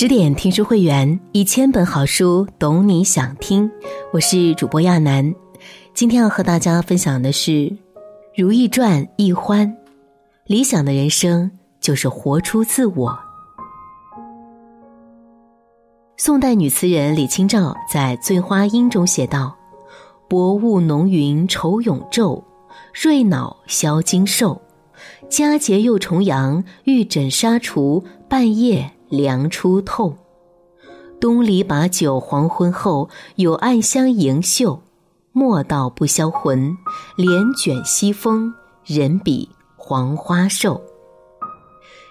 十点听书会员，一千本好书，懂你想听。我是主播亚楠，今天要和大家分享的是《如懿传》易欢。理想的人生就是活出自我。宋代女词人李清照在《醉花阴》中写道：“薄雾浓云愁永昼，瑞脑消金兽。佳节又重阳，玉枕纱厨，半夜。”凉初透，东篱把酒黄昏后，有暗香盈袖。莫道不销魂，帘卷西风，人比黄花瘦。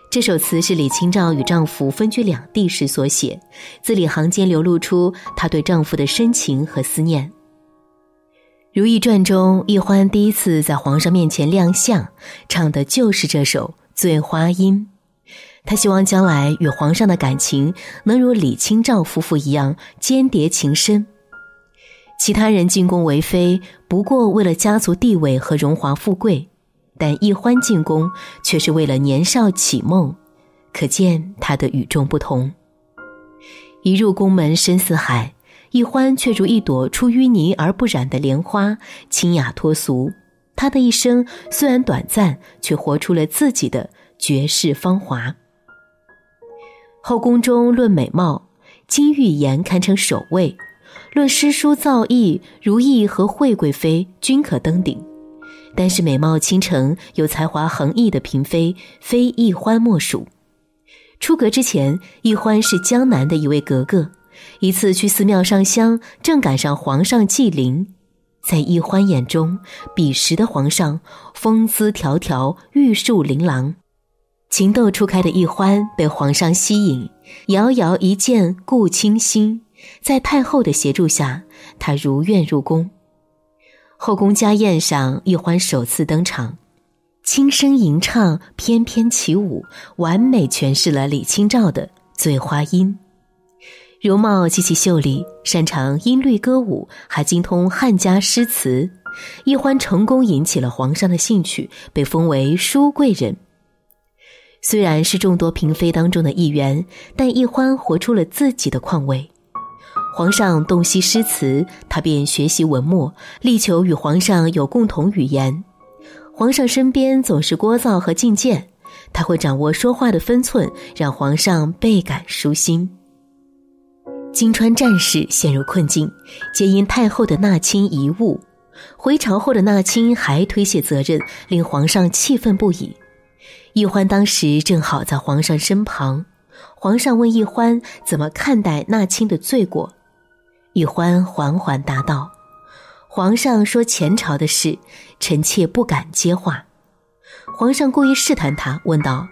这首词是李清照与丈夫分居两地时所写，字里行间流露出她对丈夫的深情和思念。《如懿传》中，奕欢第一次在皇上面前亮相，唱的就是这首《醉花阴》。他希望将来与皇上的感情能如李清照夫妇一样间谍情深。其他人进宫为妃，不过为了家族地位和荣华富贵，但易欢进宫却是为了年少启梦，可见他的与众不同。一入宫门深似海，易欢却如一朵出淤泥而不染的莲花，清雅脱俗。他的一生虽然短暂，却活出了自己的绝世芳华。后宫中论美貌，金玉妍堪称首位；论诗书造诣，如懿和惠贵妃均可登顶。但是美貌倾城、有才华横溢的嫔妃，非易欢莫属。出阁之前，易欢是江南的一位格格。一次去寺庙上香，正赶上皇上祭灵，在易欢眼中，彼时的皇上风姿迢迢，玉树琳琅。情窦初开的易欢被皇上吸引，遥遥一见顾倾心。在太后的协助下，他如愿入宫。后宫家宴上，易欢首次登场，轻声吟唱，翩翩起舞，完美诠释了李清照的《醉花阴》。容貌极其秀丽，擅长音律歌舞，还精通汉家诗词。易欢成功引起了皇上的兴趣，被封为淑贵人。虽然是众多嫔妃当中的一员，但易欢活出了自己的况味。皇上洞悉诗词，他便学习文墨，力求与皇上有共同语言。皇上身边总是聒噪和进谏，他会掌握说话的分寸，让皇上倍感舒心。金川战事陷入困境，皆因太后的纳亲遗误。回朝后的纳亲还推卸责任，令皇上气愤不已。易欢当时正好在皇上身旁，皇上问易欢怎么看待纳亲的罪过，易欢缓缓答道：“皇上说前朝的事，臣妾不敢接话。”皇上故意试探他，问道：“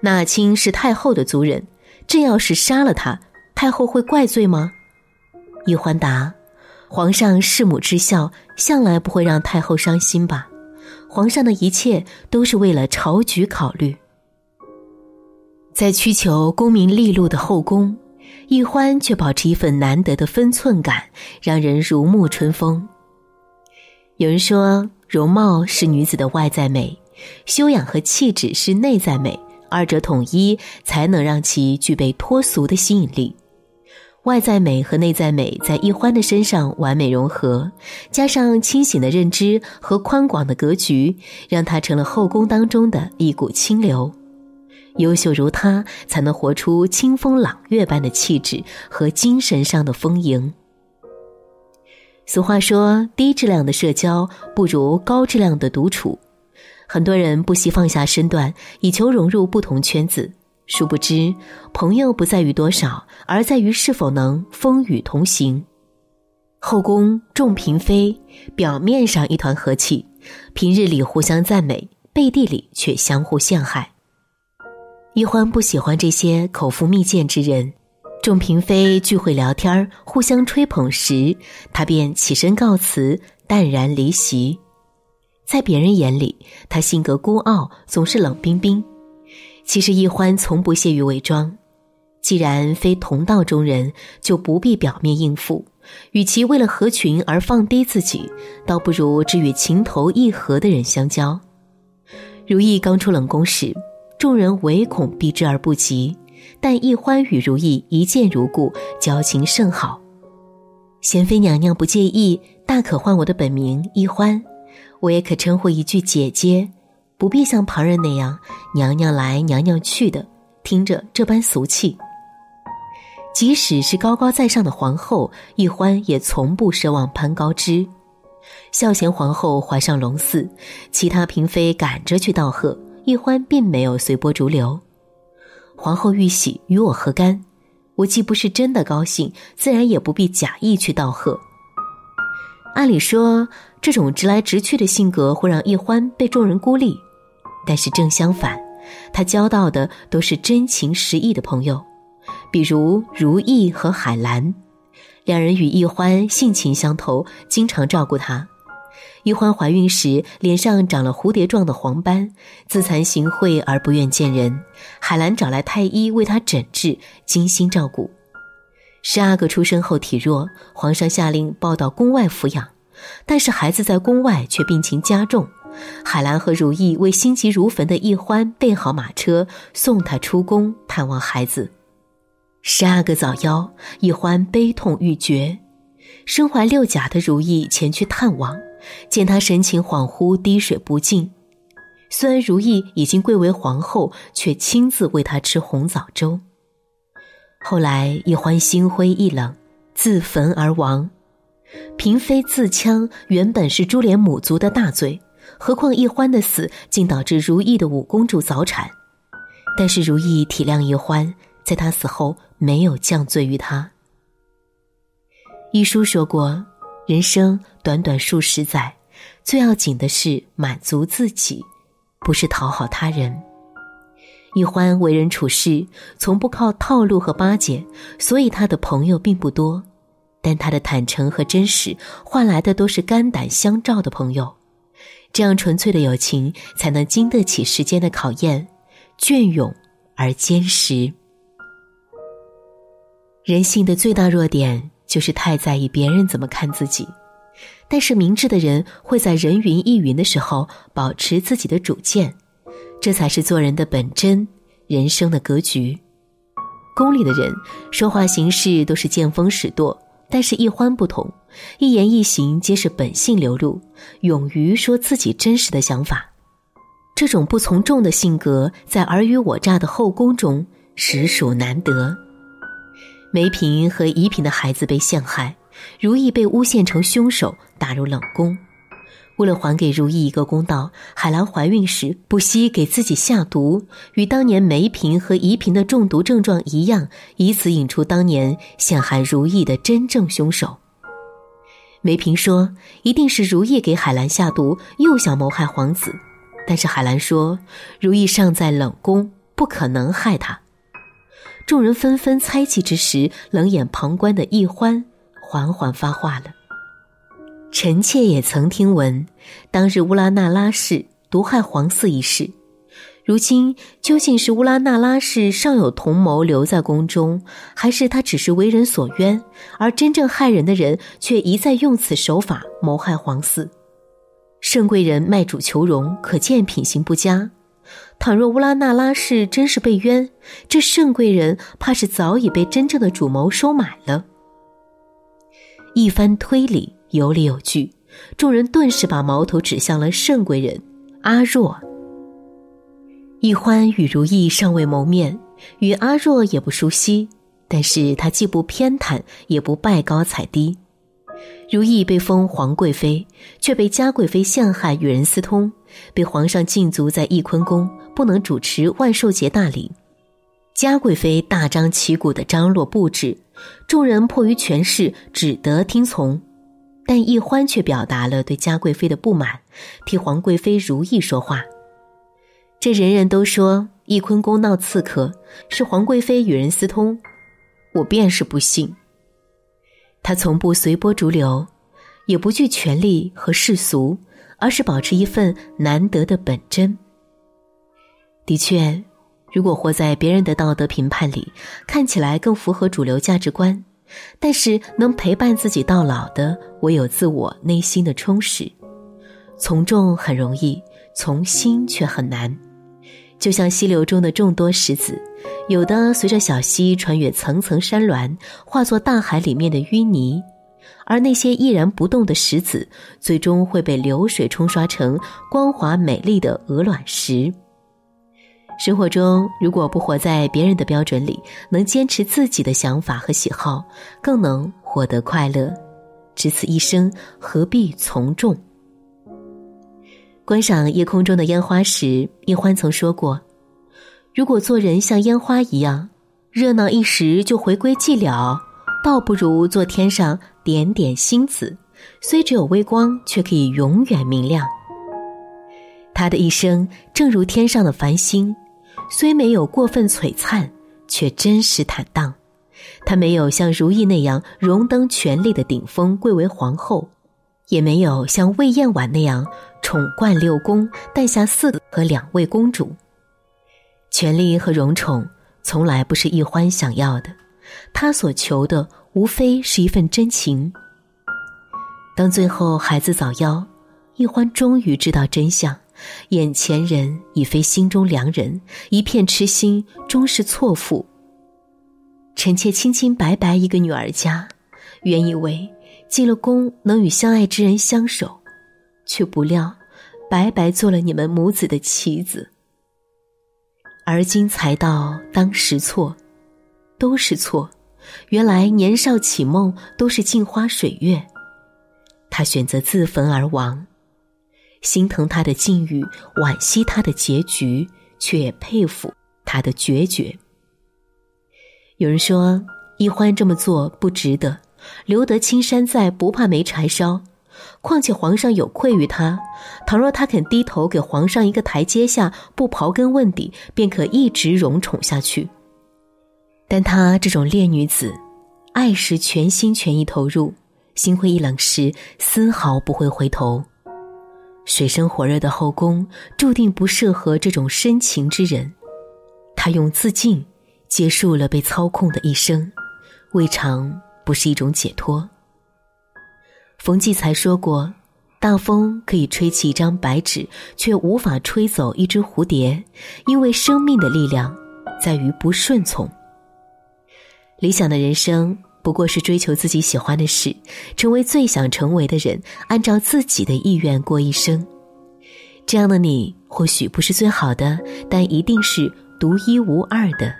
纳亲是太后的族人，朕要是杀了他，太后会怪罪吗？”易欢答：“皇上弑母之孝，向来不会让太后伤心吧。”皇上的一切都是为了朝局考虑，在屈求功名利禄的后宫，易欢却保持一份难得的分寸感，让人如沐春风。有人说，容貌是女子的外在美，修养和气质是内在美，二者统一才能让其具备脱俗的吸引力。外在美和内在美在易欢的身上完美融合，加上清醒的认知和宽广的格局，让她成了后宫当中的一股清流。优秀如她，才能活出清风朗月般的气质和精神上的丰盈。俗话说，低质量的社交不如高质量的独处。很多人不惜放下身段，以求融入不同圈子。殊不知，朋友不在于多少，而在于是否能风雨同行。后宫众嫔妃表面上一团和气，平日里互相赞美，背地里却相互陷害。易欢不喜欢这些口腹蜜饯之人。众嫔妃聚会聊天互相吹捧时，他便起身告辞，淡然离席。在别人眼里，他性格孤傲，总是冷冰冰。其实易欢从不屑于伪装，既然非同道中人，就不必表面应付。与其为了合群而放低自己，倒不如只与情投意合的人相交。如意刚出冷宫时，众人唯恐避之而不及，但易欢与如意一见如故，交情甚好。贤妃娘娘不介意，大可唤我的本名易欢，我也可称呼一句姐姐，不必像旁人那样娘娘来娘娘去的，听着这般俗气。即使是高高在上的皇后，易欢也从不奢望攀高枝。孝贤皇后怀上龙嗣，其他嫔妃赶着去道贺，易欢并没有随波逐流。皇后玉玺与我何干？我既不是真的高兴，自然也不必假意去道贺。按理说，这种直来直去的性格会让易欢被众人孤立，但是正相反，他交到的都是真情实意的朋友，比如如意和海兰。两人与易欢性情相投，经常照顾她。易欢怀孕时脸上长了蝴蝶状的黄斑，自惭形秽而不愿见人。海兰找来太医为她诊治，精心照顾。十阿哥出生后体弱，皇上下令抱到宫外抚养，但是孩子在宫外却病情加重。海兰和如意为心急如焚的易欢备好马车，送他出宫探望孩子。十二个早夭，易欢悲痛欲绝。身怀六甲的如意前去探望，见他神情恍惚，滴水不进。虽然如意已经贵为皇后，却亲自喂他吃红枣粥。后来易欢心灰意冷，自焚而亡。嫔妃自戕原本是株连母族的大罪，何况易欢的死竟导致如意的五公主早产。但是如意体谅易欢。在他死后，没有降罪于他。一书说过，人生短短数十载，最要紧的是满足自己，不是讨好他人。易欢为人处事从不靠套路和巴结，所以他的朋友并不多。但他的坦诚和真实换来的都是肝胆相照的朋友，这样纯粹的友情才能经得起时间的考验，隽永而坚实。人性的最大弱点就是太在意别人怎么看自己，但是明智的人会在人云亦云的时候保持自己的主见，这才是做人的本真，人生的格局。宫里的人说话行事都是见风使舵，但是易欢不同，一言一行皆是本性流露，勇于说自己真实的想法。这种不从众的性格，在尔虞我诈的后宫中实属难得。梅嫔和怡嫔的孩子被陷害，如意被诬陷成凶手，打入冷宫。为了还给如意一个公道，海兰怀孕时不惜给自己下毒，与当年梅嫔和怡嫔的中毒症状一样，以此引出当年陷害如意的真正凶手。梅嫔说：“一定是如意给海兰下毒，又想谋害皇子。”但是海兰说：“如意尚在冷宫，不可能害他。”众人纷纷猜忌之时，冷眼旁观的易欢缓缓发话了：“臣妾也曾听闻，当日乌拉那拉氏毒害皇嗣一事。如今究竟是乌拉那拉氏尚有同谋留在宫中，还是他只是为人所冤，而真正害人的人却一再用此手法谋害皇嗣？盛贵人卖主求荣，可见品行不佳。”倘若乌拉那拉氏真是被冤，这圣贵人怕是早已被真正的主谋收买了。一番推理有理有据，众人顿时把矛头指向了圣贵人阿若。易欢与如意尚未谋面，与阿若也不熟悉，但是他既不偏袒，也不拜高踩低。如意被封皇贵妃，却被嘉贵妃陷害，与人私通，被皇上禁足在翊坤宫，不能主持万寿节大礼。嘉贵妃大张旗鼓的张罗布置，众人迫于权势，只得听从。但易欢却表达了对嘉贵妃的不满，替皇贵妃如意说话。这人人都说翊坤宫闹刺客，是皇贵妃与人私通，我便是不信。他从不随波逐流，也不惧权力和世俗，而是保持一份难得的本真。的确，如果活在别人的道德评判里，看起来更符合主流价值观，但是能陪伴自己到老的，唯有自我内心的充实。从众很容易，从心却很难。就像溪流中的众多石子，有的随着小溪穿越层层山峦，化作大海里面的淤泥；而那些依然不动的石子，最终会被流水冲刷成光滑美丽的鹅卵石。生活中，如果不活在别人的标准里，能坚持自己的想法和喜好，更能获得快乐。只此一生，何必从众？观赏夜空中的烟花时，叶欢曾说过：“如果做人像烟花一样，热闹一时就回归寂寥，倒不如做天上点点星子，虽只有微光，却可以永远明亮。”他的一生正如天上的繁星。虽没有过分璀璨，却真实坦荡。她没有像如意那样荣登权力的顶峰，贵为皇后；也没有像魏嬿婉那样宠冠六宫，诞下四个和两位公主。权力和荣宠从来不是易欢想要的，她所求的无非是一份真情。当最后孩子早夭，易欢终于知道真相。眼前人已非心中良人，一片痴心终是错付。臣妾清清白白一个女儿家，原以为进了宫能与相爱之人相守，却不料白白做了你们母子的棋子。而今才道当时错，都是错。原来年少起梦都是镜花水月，他选择自焚而亡。心疼他的境遇，惋惜他的结局，却也佩服他的决绝。有人说，易欢这么做不值得，留得青山在，不怕没柴烧。况且皇上有愧于他，倘若他肯低头给皇上一个台阶下，不刨根问底，便可一直荣宠下去。但他这种烈女子，爱时全心全意投入，心灰意冷时丝毫不会回头。水深火热的后宫，注定不适合这种深情之人。他用自尽结束了被操控的一生，未尝不是一种解脱。冯骥才说过：“大风可以吹起一张白纸，却无法吹走一只蝴蝶，因为生命的力量在于不顺从。”理想的人生。不过是追求自己喜欢的事，成为最想成为的人，按照自己的意愿过一生。这样的你或许不是最好的，但一定是独一无二的，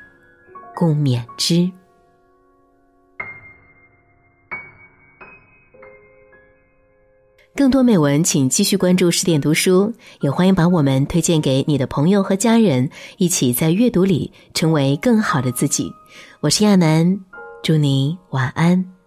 共勉之。更多美文，请继续关注十点读书，也欢迎把我们推荐给你的朋友和家人，一起在阅读里成为更好的自己。我是亚楠。祝你晚安。